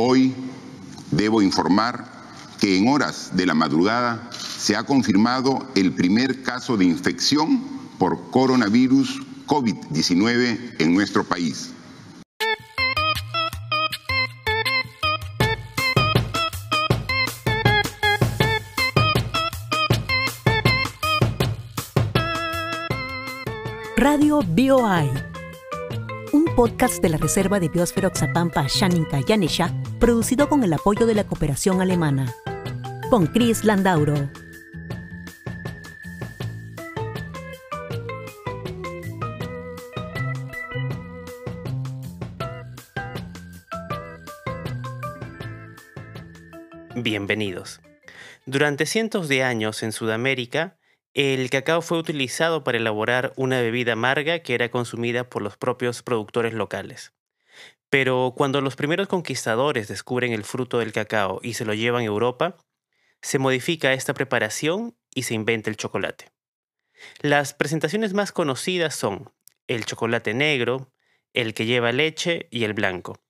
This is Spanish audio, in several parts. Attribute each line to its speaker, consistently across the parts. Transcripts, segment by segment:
Speaker 1: Hoy debo informar que en horas de la madrugada se ha confirmado el primer caso de infección por coronavirus COVID-19 en nuestro país.
Speaker 2: Radio BioI, un podcast de la Reserva de Biosfera Oxapampa Shaninka Yanesha, producido con el apoyo de la cooperación alemana. Con Chris Landauro.
Speaker 3: Bienvenidos. Durante cientos de años en Sudamérica, el cacao fue utilizado para elaborar una bebida amarga que era consumida por los propios productores locales. Pero cuando los primeros conquistadores descubren el fruto del cacao y se lo llevan a Europa, se modifica esta preparación y se inventa el chocolate. Las presentaciones más conocidas son el chocolate negro, el que lleva leche y el blanco.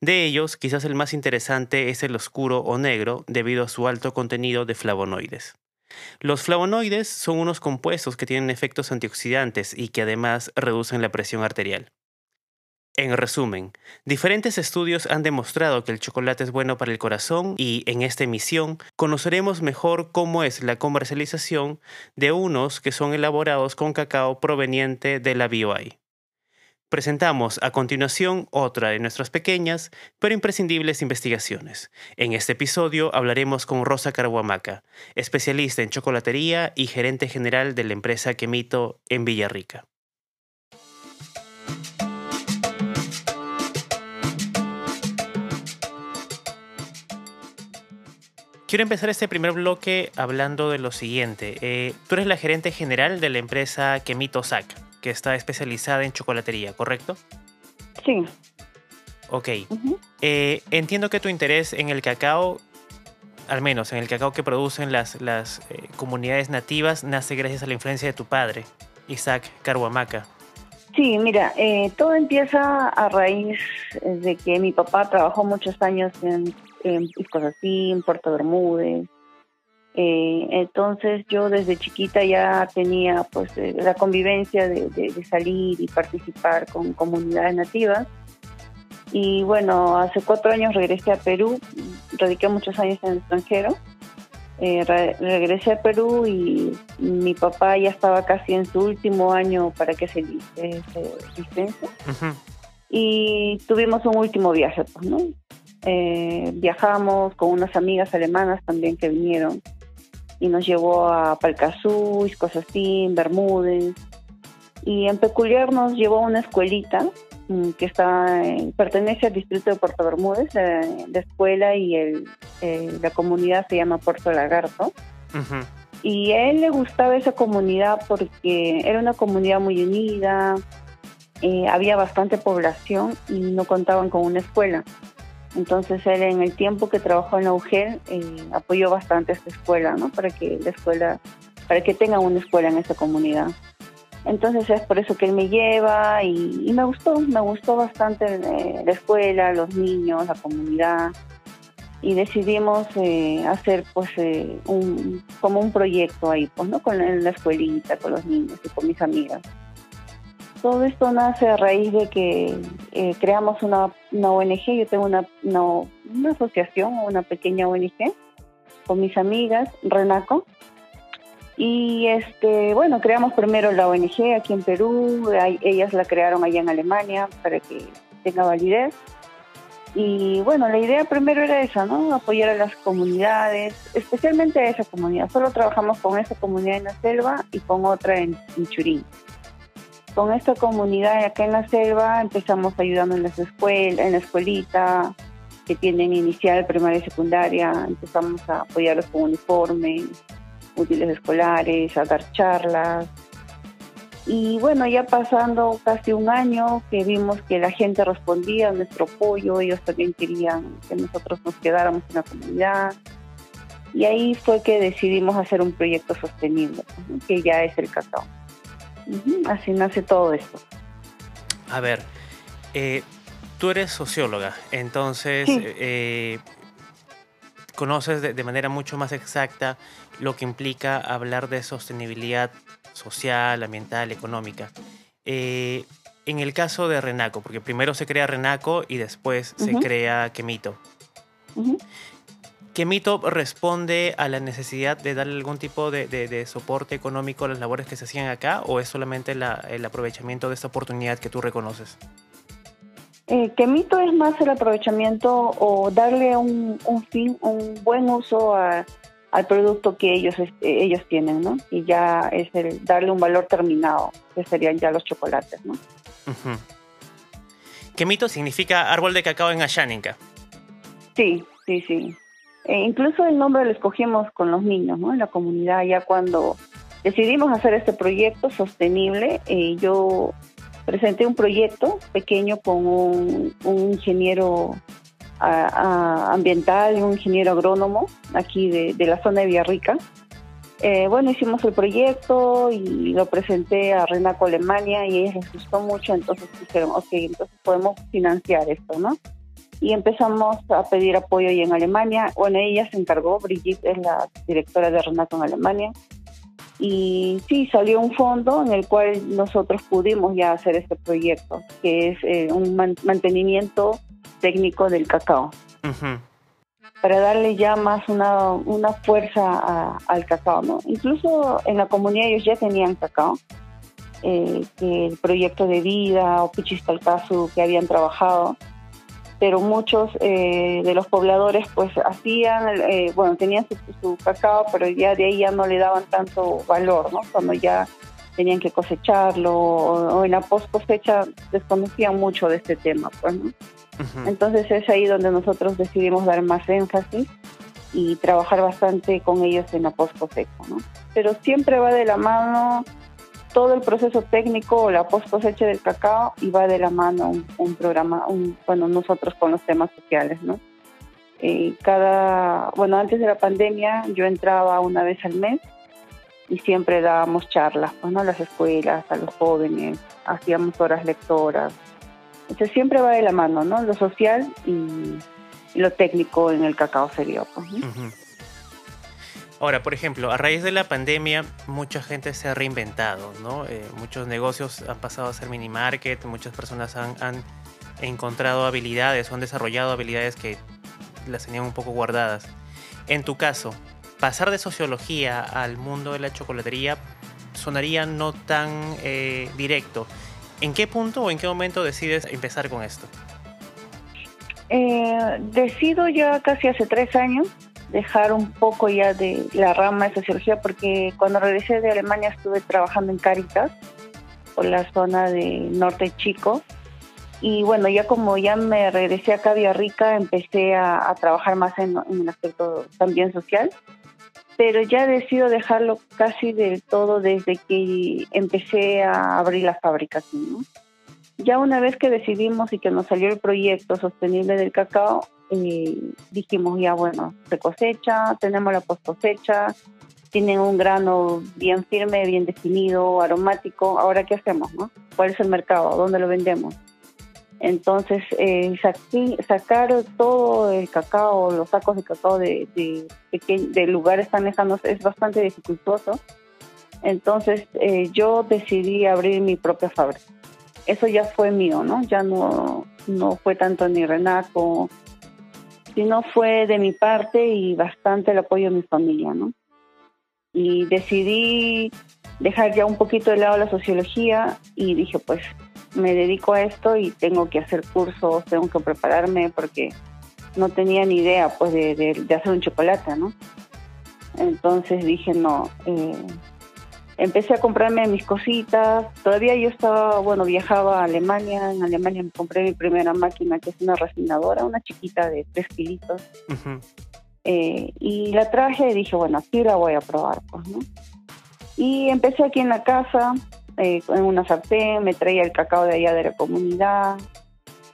Speaker 3: De ellos, quizás el más interesante es el oscuro o negro debido a su alto contenido de flavonoides. Los flavonoides son unos compuestos que tienen efectos antioxidantes y que además reducen la presión arterial. En resumen, diferentes estudios han demostrado que el chocolate es bueno para el corazón y en esta emisión conoceremos mejor cómo es la comercialización de unos que son elaborados con cacao proveniente de la BioI. Presentamos a continuación otra de nuestras pequeñas pero imprescindibles investigaciones. En este episodio hablaremos con Rosa Carhuamaca, especialista en chocolatería y gerente general de la empresa Quemito en Villarrica. Quiero empezar este primer bloque hablando de lo siguiente. Eh, tú eres la gerente general de la empresa Quemito SAC que está especializada en chocolatería, ¿correcto?
Speaker 4: Sí.
Speaker 3: Ok. Eh, entiendo que tu interés en el cacao, al menos en el cacao que producen las, las eh, comunidades nativas, nace gracias a la influencia de tu padre, Isaac Carhuamaca.
Speaker 4: Sí, mira, eh, todo empieza a raíz de que mi papá trabajó muchos años en, así, en Puerto Bermúdez, eh, entonces yo desde chiquita ya tenía pues eh, la convivencia de, salir y participar con comunidades nativas. Y bueno, hace cuatro años regresé a Perú, radiqué muchos años en el extranjero. Eh, regresé a Perú y mi papá ya estaba casi en su último año para que se, licencie. Y tuvimos un último viaje, pues, ¿no? Viajamos con unas amigas alemanas también que vinieron y nos llevó a Palcazú, Iscosastín, Bermúdez. Y en peculiar nos llevó a una escuelita mm, que está pertenece al distrito de Puerto Bermúdez, la, escuela y el, la comunidad se llama Puerto Lagarto. Y a él le gustaba esa comunidad porque era una comunidad muy unida, eh, había bastante población y no contaban con una escuela. Entonces él en el tiempo que trabajó en la UGEL eh, apoyó bastante a esta escuela, ¿no? Para que la escuela, para que tengan una escuela en esa comunidad. Entonces es por eso que él me lleva y, me gustó, me gustó bastante eh, la escuela, los niños, la comunidad y decidimos eh, hacer pues un, como un proyecto ahí, pues, ¿no? Con la escuelita, con los niños y con mis amigas. Todo esto nace a raíz de que eh, creamos una, ONG, yo tengo una, una, asociación, una pequeña ONG con mis amigas, Renaco, y este, bueno, creamos primero la ONG aquí en Perú, ellas la crearon allá en Alemania para que tenga validez. Y bueno, la idea primero era esa, ¿no? Apoyar a las comunidades, especialmente a esa comunidad. Solo trabajamos con esa comunidad en la selva y con otra en, en Churín con esta comunidad acá en la selva empezamos ayudando en las escuelas, en la escuelita que tienen inicial, primaria y secundaria, empezamos a apoyarlos con uniformes, útiles escolares, a dar charlas. Y bueno, ya pasando casi un año que vimos que la gente respondía a nuestro apoyo, ellos también querían que nosotros nos quedáramos en la comunidad. Y ahí fue que decidimos hacer un proyecto sostenible, que ya es el cacao así nace todo esto.
Speaker 3: A ver, eh, Tú eres socióloga, entonces eh, conoces de, manera mucho más exacta lo que implica hablar de sostenibilidad social, ambiental, económica. Eh, en el caso de Renaco, porque primero se crea Renaco y después se crea Quemito. ¿Quemito responde a la necesidad de darle algún tipo de, soporte económico a las labores que se hacían acá o es solamente el aprovechamiento de esta oportunidad que tú reconoces?
Speaker 4: Eh, Quemito es más el aprovechamiento o darle un, fin, un buen uso al producto que ellos, ellos tienen, ¿no? Y ya es el darle un valor terminado, que serían ya los chocolates, ¿no?
Speaker 3: Quemito significa árbol de cacao en Ashaninka.
Speaker 4: Sí, sí, sí. E incluso el nombre lo escogimos con los niños, ¿no? En la comunidad, ya cuando decidimos hacer este proyecto sostenible, eh, yo presenté un proyecto pequeño con un, ingeniero ambiental y un ingeniero agrónomo aquí de, la zona de Villarrica. Eh, bueno, hicimos el proyecto y lo presenté a Renaco Alemania y a ellos les gustó mucho, entonces dijeron, ok, entonces podemos financiar esto, ¿no? Y empezamos a pedir apoyo ahí en Alemania. Bueno, ella se encargó, Brigitte es la directora de Renaco en Alemania, y sí, salió un fondo en el cual nosotros pudimos ya hacer este proyecto, que es eh, un mantenimiento técnico del cacao. Para darle ya más una, una fuerza al cacao, ¿no? Incluso en la comunidad ellos ya tenían cacao, eh, que el proyecto de vida o Pichistalcazu que habían trabajado, pero muchos eh, de los pobladores pues hacían, eh, bueno, tenían su, cacao, pero ya de ahí ya no le daban tanto valor, ¿no? Cuando ya tenían que cosecharlo o, en la post cosecha desconocían mucho de este tema, pues, ¿no? Entonces es ahí donde nosotros decidimos dar más énfasis y trabajar bastante con ellos en la post cosecha, ¿no? Pero siempre va de la mano todo el proceso técnico o la post cosecha del cacao y va de la mano un, programa, un, bueno, nosotros con los temas sociales, ¿no? Eh, cada, bueno, antes de la pandemia yo entraba una vez al mes y siempre dábamos charlas, pues, ¿no? A las escuelas, a los jóvenes, hacíamos horas lectoras. Entonces siempre va de la mano, ¿no? Lo social y, lo técnico en el cacao sería, pues,
Speaker 3: Ahora, por ejemplo, a raíz de la pandemia, mucha gente se ha reinventado, ¿no? Eh, muchos negocios han pasado a ser mini market, muchas personas han, encontrado habilidades o han desarrollado habilidades que las tenían un poco guardadas. En tu caso, pasar de sociología al mundo de la chocolatería sonaría no tan eh, directo. ¿En qué punto o en qué momento decides empezar con esto?
Speaker 4: Eh, decido ya casi hace tres años dejar un poco ya de la rama de sociología porque cuando regresé de Alemania estuve trabajando en Caritas por la zona de Norte Chico. Y bueno ya como ya me regresé acá a Villarrica empecé a, trabajar más en, el aspecto también social. Pero ya decido dejarlo casi del todo desde que empecé a abrir la fábrica Ya una vez que decidimos y que nos salió el proyecto sostenible del cacao, y dijimos ya bueno, se cosecha, tenemos la post cosecha, tienen un grano bien firme, bien definido, aromático, ahora qué hacemos, no? ¿Cuál es el mercado? ¿Dónde lo vendemos? Entonces, eh, sacar todo el cacao, los sacos de cacao de, de, lugares tan lejanos es bastante dificultoso. Entonces, eh, yo decidí abrir mi propia fábrica. Eso ya fue mío, ¿no? Ya no, no fue tanto ni Renaco, sino fue de mi parte y bastante el apoyo de mi familia, ¿no? Y decidí dejar ya un poquito de lado la sociología y dije, pues me dedico a esto y tengo que hacer cursos, tengo que prepararme porque no tenía ni idea pues de, hacer un chocolate, ¿no? Entonces dije, no, eh, empecé a comprarme mis cositas. Todavía yo estaba, bueno, viajaba a Alemania. En Alemania me compré mi primera máquina, que es una refinadora, una chiquita de tres kilitos. Eh, y la traje y dije, bueno, aquí la voy a probar, pues, ¿no? Y empecé aquí en la casa, eh, en una sartén, me traía el cacao de allá de la comunidad.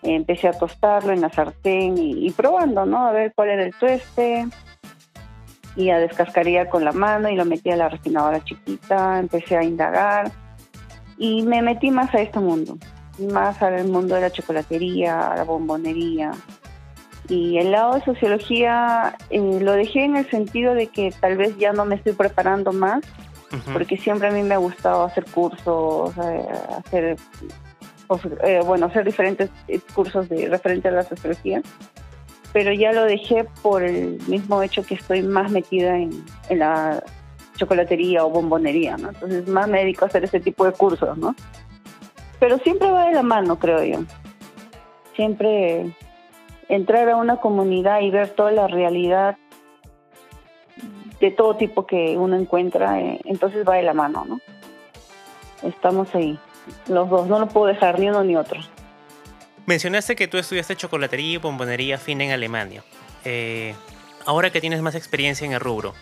Speaker 4: empecé a tostarlo en la sartén y, y probando, ¿no? A ver cuál era el tueste y a descascaría con la mano y lo metí a la refinadora chiquita, empecé a indagar y me metí más a este mundo. más al mundo de la chocolatería, la bombonería. Y el lado de sociología eh, lo dejé en el sentido de que tal vez ya no me estoy preparando más, porque siempre a mí me ha gustado hacer cursos, eh, hacer, eh, bueno, hacer diferentes cursos de referente a la sociología pero ya lo dejé por el mismo hecho que estoy más metida en, la chocolatería o bombonería, ¿no? Entonces más me dedico a hacer ese tipo de cursos, ¿no? Pero siempre va de la mano, creo yo. Siempre entrar a una comunidad y ver toda la realidad de todo tipo que uno encuentra, eh, entonces va de la mano, ¿no? Estamos ahí, los dos, no lo puedo dejar ni uno ni otro.
Speaker 3: Mencionaste que tú estudiaste chocolatería y bombonería fina en Alemania. Eh, ahora que tienes más experiencia en el rubro,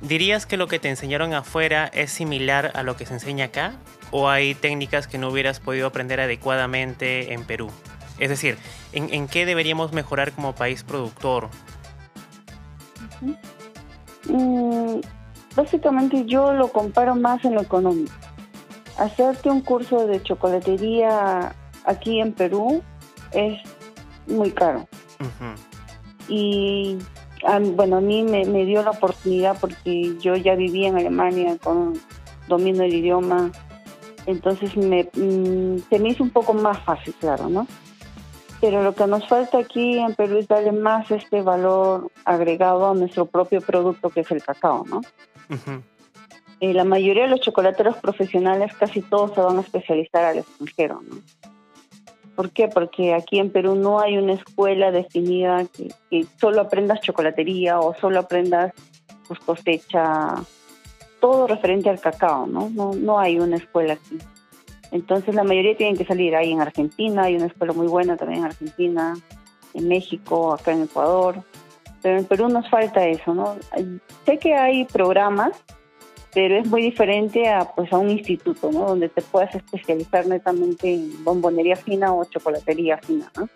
Speaker 3: ¿dirías que lo que te enseñaron afuera es similar a lo que se enseña acá? ¿O hay técnicas que no hubieras podido aprender adecuadamente en Perú? Es decir, ¿en, qué deberíamos mejorar como país productor?
Speaker 4: Mm, básicamente yo lo comparo más en lo económico. Hacerte un curso de chocolatería aquí en Perú es muy caro. Y bueno, a mí me, dio la oportunidad porque yo ya vivía en Alemania con domino el idioma, entonces me, mm, se me hizo un poco más fácil, claro, ¿no? Pero lo que nos falta aquí en Perú es darle más este valor agregado a nuestro propio producto que es el cacao, ¿no? Eh, la mayoría de los chocolateros profesionales casi todos se van a especializar al extranjero, ¿no? ¿Por qué? Porque aquí en Perú no hay una escuela definida que, solo aprendas chocolatería o solo aprendas pues, cosecha, todo referente al cacao, ¿no? ¿no? No hay una escuela aquí. Entonces la mayoría tienen que salir ahí en Argentina, hay una escuela muy buena también en Argentina, en México, acá en Ecuador, pero en Perú nos falta eso, ¿no? Sé que hay programas pero es muy diferente a pues a un instituto, ¿no? Donde te puedas especializar netamente en bombonería fina o chocolatería fina, ¿no?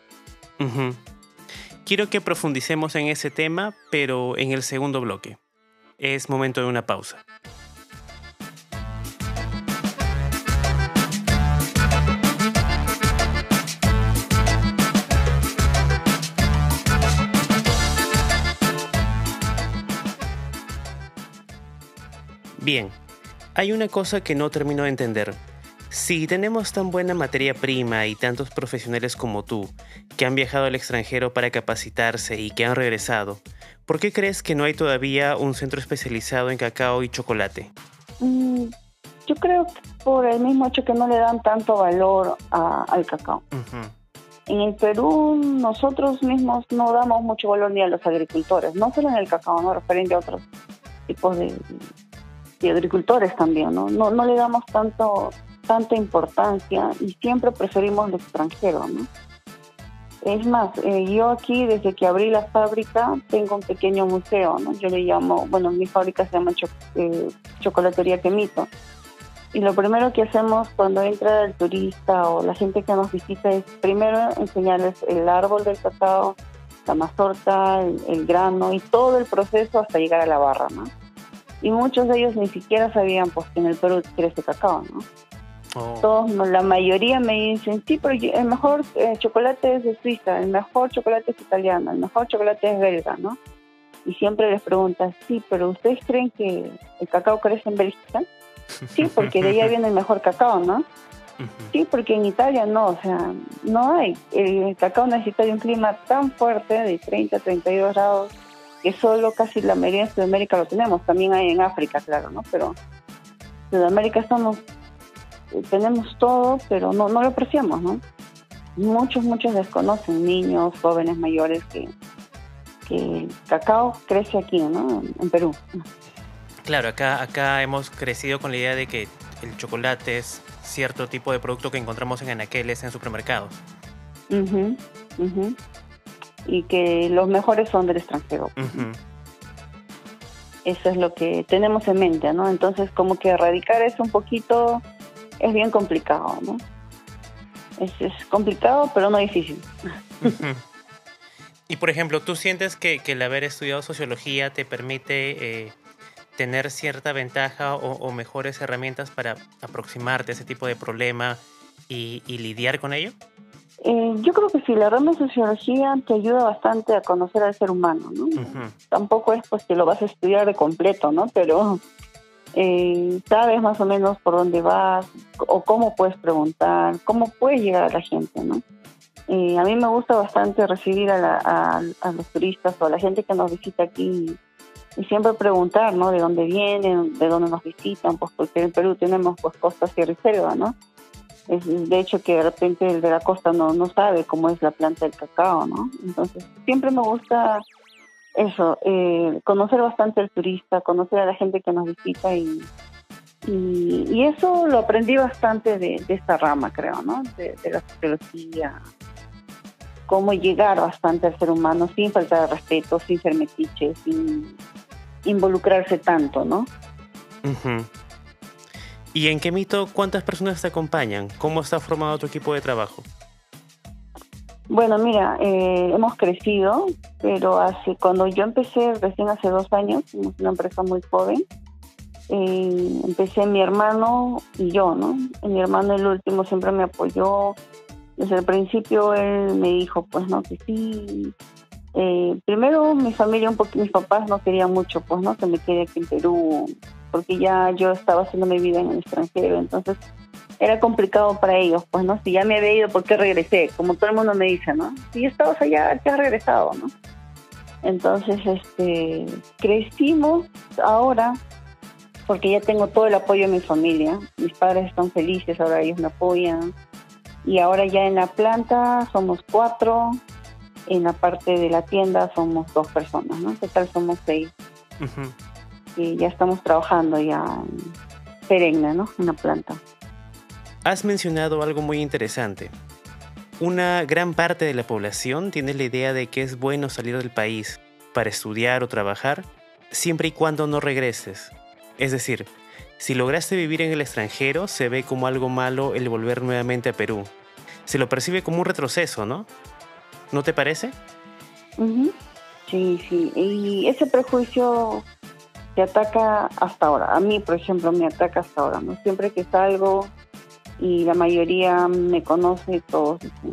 Speaker 3: Quiero que profundicemos en ese tema, pero en el segundo bloque. Es momento de una pausa. Bien, hay una cosa que no termino de entender. Si tenemos tan buena materia prima y tantos profesionales como tú, que han viajado al extranjero para capacitarse y que han regresado, ¿por qué crees que no hay todavía un centro especializado en cacao y chocolate?
Speaker 4: Mm, yo creo que por el mismo hecho que no le dan tanto valor al cacao. En el Perú nosotros mismos no damos mucho valor ni a los agricultores, no solo en el cacao, no referente a otros tipos de, y agricultores también, ¿no? No, no le damos tanto tanta importancia y siempre preferimos lo extranjero, ¿no? Es más, eh, yo aquí desde que abrí la fábrica tengo un pequeño museo, ¿no? Yo le llamo, bueno, mi fábrica se llama eh, Chocolatería Quemito. Y lo primero que hacemos cuando entra el turista o la gente que nos visita es primero enseñarles el árbol del cacao, la mazorca, el, el grano y todo el proceso hasta llegar a la barra, ¿no? Y muchos de ellos ni siquiera sabían pues que en el Perú crece cacao, ¿no? Oh. Todos, la mayoría me dicen, sí, pero el mejor eh, chocolate es de Suiza, el mejor chocolate es italiano, el mejor chocolate es belga, ¿no? Y siempre les preguntan, sí, pero ¿ustedes creen que el cacao crece en Bélgica? Sí, porque de allá viene el mejor cacao, ¿no? Sí, porque en Italia no, o sea, no hay. El cacao necesita de un clima tan fuerte, de 30, 32 grados, que solo casi la mayoría de Sudamérica lo tenemos, también hay en África, claro, ¿no? Pero en Sudamérica estamos, eh, tenemos todo, pero no, no lo apreciamos, ¿no? Muchos, muchos desconocen, niños, jóvenes, mayores, que, que cacao crece aquí, ¿no? En Perú.
Speaker 3: Claro, acá, acá hemos crecido con la idea de que el chocolate es cierto tipo de producto que encontramos en anaqueles en supermercados.
Speaker 4: Uh y que los mejores son del extranjero. Eso es lo que tenemos en mente, ¿no? Entonces, como que erradicar eso un poquito es bien complicado, ¿no? Es, complicado, pero no difícil.
Speaker 3: Y, por ejemplo, ¿tú sientes que, el haber estudiado sociología te permite eh, tener cierta ventaja o, o, mejores herramientas para aproximarte a ese tipo de problema y, lidiar con ello?
Speaker 4: Eh, yo creo que sí, la rama de sociología te ayuda bastante a conocer al ser humano, ¿no? Tampoco es pues que lo vas a estudiar de completo, ¿no? Pero eh, sabes más o menos por dónde vas o cómo puedes preguntar, cómo puedes llegar a la gente, ¿no? Eh, a mí me gusta bastante recibir a, los turistas o a la gente que nos visita aquí y siempre preguntar, ¿no? De dónde vienen, de dónde nos visitan, pues porque en Perú tenemos pues costas y reserva, ¿no? De hecho que de repente el de la costa no, no sabe cómo es la planta del cacao, ¿no? Entonces siempre me gusta eso, eh, conocer bastante al turista, conocer a la gente que nos visita y, y, eso lo aprendí bastante de, esta rama, creo, ¿no? De, la sociología, cómo llegar bastante al ser humano sin falta de respeto, sin ser metiche, sin involucrarse tanto, ¿no?
Speaker 3: ¿Y en qué mito cuántas personas te acompañan? ¿Cómo está formado tu equipo de trabajo?
Speaker 4: Bueno, mira, eh, hemos crecido, pero hace cuando yo empecé recién hace dos años, somos una empresa muy joven, eh, empecé mi hermano y yo, ¿no? Mi hermano el último siempre me apoyó, desde el principio él me dijo, pues no, que sí. Eh, primero mi familia, un poco, mis papás no querían mucho, pues no, que me quede aquí en Perú, porque ya yo estaba haciendo mi vida en el extranjero, entonces era complicado para ellos, pues no, si ya me había ido, ¿por qué regresé? Como todo el mundo me dice, ¿no? Si estabas allá, ¿qué has regresado, no? Entonces, este, crecimos ahora porque ya tengo todo el apoyo de mi familia. Mis padres están felices, ahora ellos me apoyan. Y ahora ya en la planta somos cuatro, en la parte de la tienda somos dos personas, ¿no? En total somos seis. Y ya estamos trabajando ya perenne, ¿no? En la planta.
Speaker 3: Has mencionado algo muy interesante. Una gran parte de la población tiene la idea de que es bueno salir del país para estudiar o trabajar siempre y cuando no regreses. Es decir, si lograste vivir en el extranjero, se ve como algo malo el volver nuevamente a Perú. Se lo percibe como un retroceso, ¿no? ¿No te parece?
Speaker 4: Sí, sí. Y ese prejuicio se ataca hasta ahora. A mí, por ejemplo, me ataca hasta ahora. ¿no? Siempre que salgo y la mayoría me conoce, todos dicen,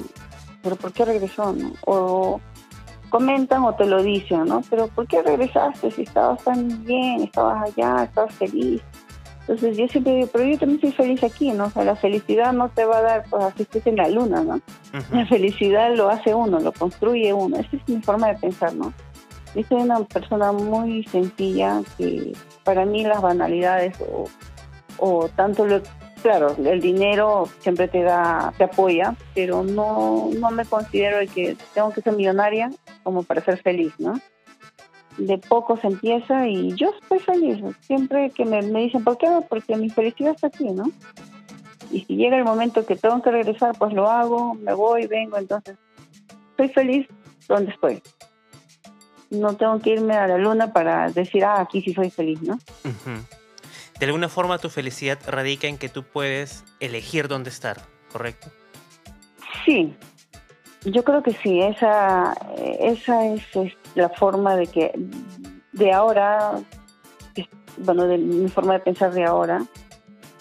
Speaker 4: ¿pero por qué regresó? No? O comentan o te lo dicen, ¿no? Pero ¿por qué regresaste si estabas tan bien, estabas allá, estabas feliz? Entonces yo siempre digo, pero yo también soy feliz aquí, ¿no? O sea, la felicidad no te va a dar, pues así estés en la luna, ¿no? La felicidad lo hace uno, lo construye uno. Esa es mi forma de pensar, ¿no? Yo soy una persona muy sencilla que para mí las banalidades o, o tanto lo claro, el dinero siempre te da, te apoya, pero no, no me considero que tengo que ser millonaria como para ser feliz, ¿no? De poco se empieza y yo estoy feliz. Siempre que me, me dicen, ¿por qué? Porque mi felicidad está aquí, ¿no? Y si llega el momento que tengo que regresar, pues lo hago, me voy, vengo, entonces estoy feliz donde estoy. No tengo que irme a la luna para decir, ah, aquí sí soy feliz, ¿no?
Speaker 3: De alguna forma tu felicidad radica en que tú puedes elegir dónde estar, ¿correcto?
Speaker 4: Sí, yo creo que sí, esa, esa es, la forma de que de ahora, bueno, de mi forma de pensar de ahora,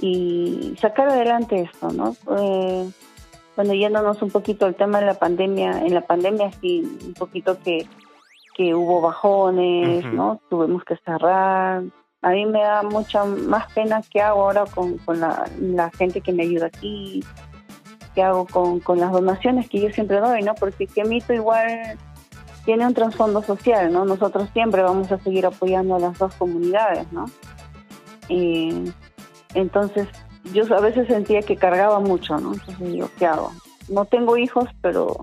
Speaker 4: y sacar adelante esto, ¿no? Eh, bueno, yéndonos un poquito al tema de la pandemia, en la pandemia sí, un poquito que, que hubo bajones, ¿no? Tuvimos que cerrar. A mí me da mucha más pena que hago ahora con, con la, la gente que me ayuda aquí, que hago con, con las donaciones que yo siempre doy, ¿no? Porque mito igual tiene un trasfondo social, ¿no? Nosotros siempre vamos a seguir apoyando a las dos comunidades, ¿no? Y entonces yo a veces sentía que cargaba mucho, ¿no? Entonces digo, ¿qué hago? No tengo hijos, pero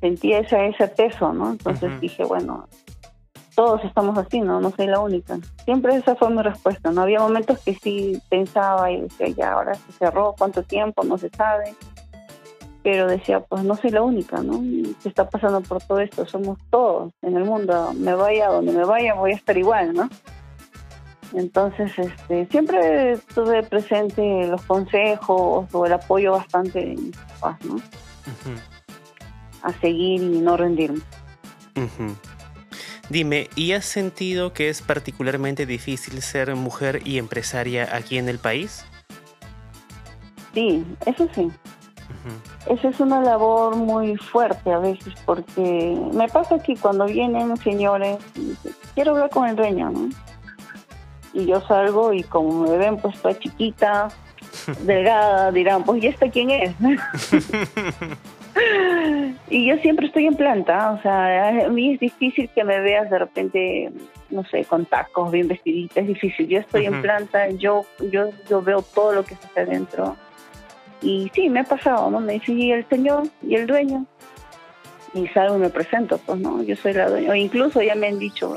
Speaker 4: sentía ese, ese peso, ¿no? Entonces dije, bueno, todos estamos así, ¿no? No soy la única. Siempre esa fue mi respuesta, ¿no? Había momentos que sí pensaba y decía, ya, ahora se cerró, ¿cuánto tiempo? No se sabe pero decía, pues no soy la única, ¿no? Se está pasando por todo esto, somos todos en el mundo, me vaya donde me vaya, voy a estar igual, ¿no? Entonces, este, siempre tuve presente los consejos o el apoyo bastante de mis papás, ¿no? A seguir y no rendirme.
Speaker 3: Dime, ¿y has sentido que es particularmente difícil ser mujer y empresaria aquí en el país?
Speaker 4: Sí, eso sí Esa es una labor muy fuerte a veces porque me pasa que cuando vienen señores, quiero hablar con el dueño, ¿no? Y yo salgo y como me ven pues toda chiquita, delgada, dirán, pues ¿y esta quién es? y yo siempre estoy en planta, o sea, a mí es difícil que me veas de repente, no sé, con tacos, bien vestidita, es difícil. Yo estoy en planta, yo, yo, yo veo todo lo que está adentro. Y sí, me ha pasado, ¿no? Me dice, ¿y el señor? ¿Y el dueño? Y salgo y me presento, pues, ¿no? Yo soy la dueña. O incluso ya me han dicho,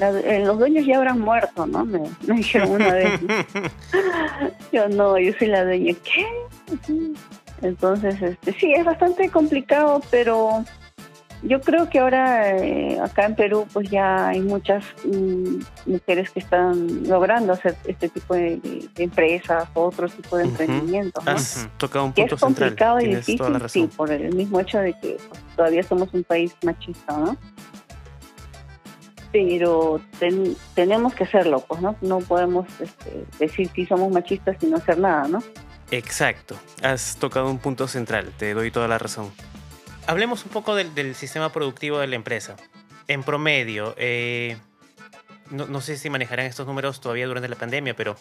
Speaker 4: eh, los dueños ya habrán muerto, ¿no? Me, dijeron una vez. yo no, yo soy la dueña. ¿Qué? Entonces, este, sí, es bastante complicado, pero yo creo que ahora eh, acá en Perú pues ya hay muchas mm, mujeres que están logrando hacer este tipo de, empresas o otro tipo de emprendimientos. ¿no?
Speaker 3: Has tocado un punto
Speaker 4: es complicado y difícil, sí, por el mismo hecho de que pues, todavía somos un país machista, ¿no? Pero tenemos que hacerlo, pues, ¿no? No podemos este, decir que somos machistas y no hacer nada, ¿no?
Speaker 3: Exacto, has tocado un punto central, te doy toda la razón. Hablemos un poco del, sistema productivo de la empresa. En promedio, eh, no, sé si manejarán estos números todavía durante la pandemia, pero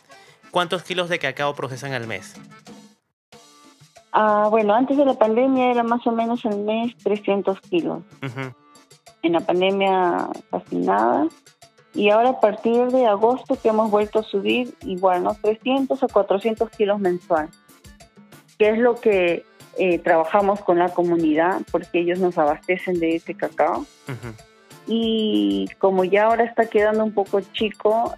Speaker 3: ¿cuántos kilos de cacao procesan al mes?
Speaker 4: Ah, bueno, antes de la pandemia era más o menos al mes 300 kilos. En la pandemia casi nada. Y ahora a partir de agosto que hemos vuelto a subir, igual, ¿no? 300 a 400 kilos mensual, que es lo que eh, trabajamos con la comunidad, porque ellos nos abastecen de ese cacao. Y como ya ahora está quedando un poco chico,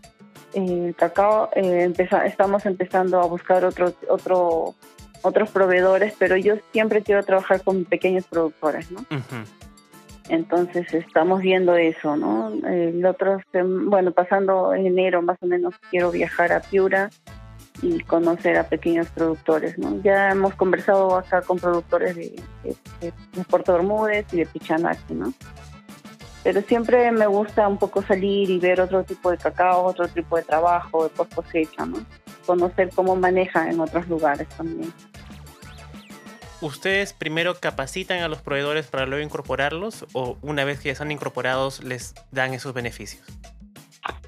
Speaker 4: eh, el cacao, eh, estamos empezando a buscar otro, otro, otros proveedores, pero yo siempre quiero trabajar con pequeños productores, ¿no? Entonces estamos viendo eso, ¿no? El otro, bueno, pasando enero más o menos quiero viajar a Piura y conocer a pequeños productores, ¿no? Ya hemos conversado acá con productores de, Puerto Bermúdez y de Pichanaki, ¿no? Pero siempre me gusta un poco salir y ver otro tipo de cacao, otro tipo de trabajo, de post cosecha, ¿no? Conocer cómo manejan en otros lugares también.
Speaker 3: ¿Ustedes primero capacitan a los proveedores para luego incorporarlos o una vez que ya están incorporados les dan esos beneficios?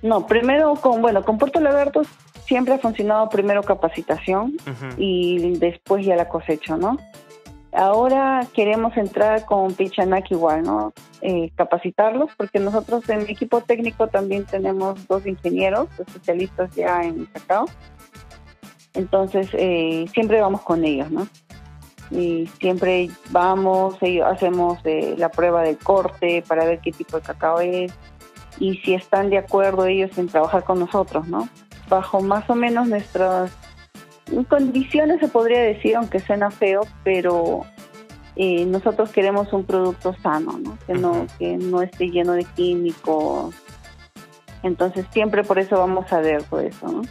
Speaker 4: No, primero con, bueno, con Puerto Lagartos siempre ha funcionado primero capacitación y después ya la cosecha, ¿no? Ahora queremos entrar con Pichanak igual, ¿no? Eh, capacitarlos, porque nosotros en mi equipo técnico también tenemos dos ingenieros especialistas ya en cacao. Entonces, eh, siempre vamos con ellos, ¿no? Y siempre vamos, hacemos eh, la prueba del corte para ver qué tipo de cacao es y si están de acuerdo ellos en trabajar con nosotros, ¿no? Bajo más o menos nuestras condiciones se podría decir, aunque suena feo, pero eh, nosotros queremos un producto sano, ¿no? Que no que no esté lleno de químicos. Entonces siempre por eso vamos a ver todo eso, ¿no?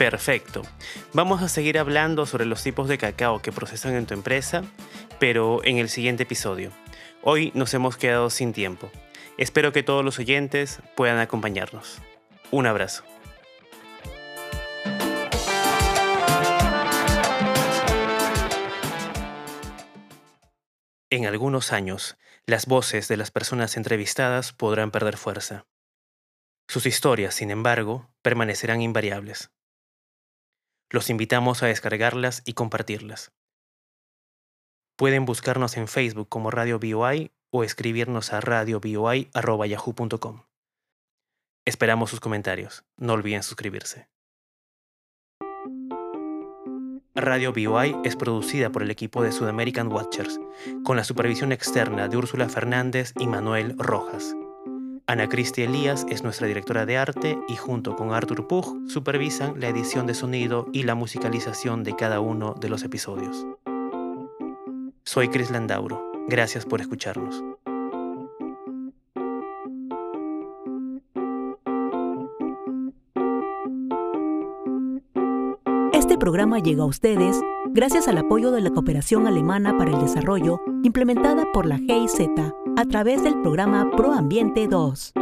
Speaker 3: Perfecto. Vamos a seguir hablando sobre los tipos de cacao que procesan en tu empresa, pero en el siguiente episodio. Hoy nos hemos quedado sin tiempo. Espero que todos los oyentes puedan acompañarnos. Un abrazo. En algunos años, las voces de las personas entrevistadas podrán perder fuerza. Sus historias, sin embargo, permanecerán invariables. Los invitamos a descargarlas y compartirlas. Pueden buscarnos en Facebook como Radio BOI o escribirnos a radioboi.yahoo.com. Esperamos sus comentarios. No olviden suscribirse. Radio BOI es producida por el equipo de Sudamerican Watchers, con la supervisión externa de Úrsula Fernández y Manuel Rojas. Ana Cristia Elías es nuestra directora de arte y junto con Arthur Pug supervisan la edición de sonido y la musicalización de cada uno de los episodios. Soy Chris Landauro. Gracias por escucharnos.
Speaker 2: Programa llega a ustedes gracias al apoyo de la Cooperación Alemana para el Desarrollo implementada por la GIZ a través del programa ProAmbiente 2.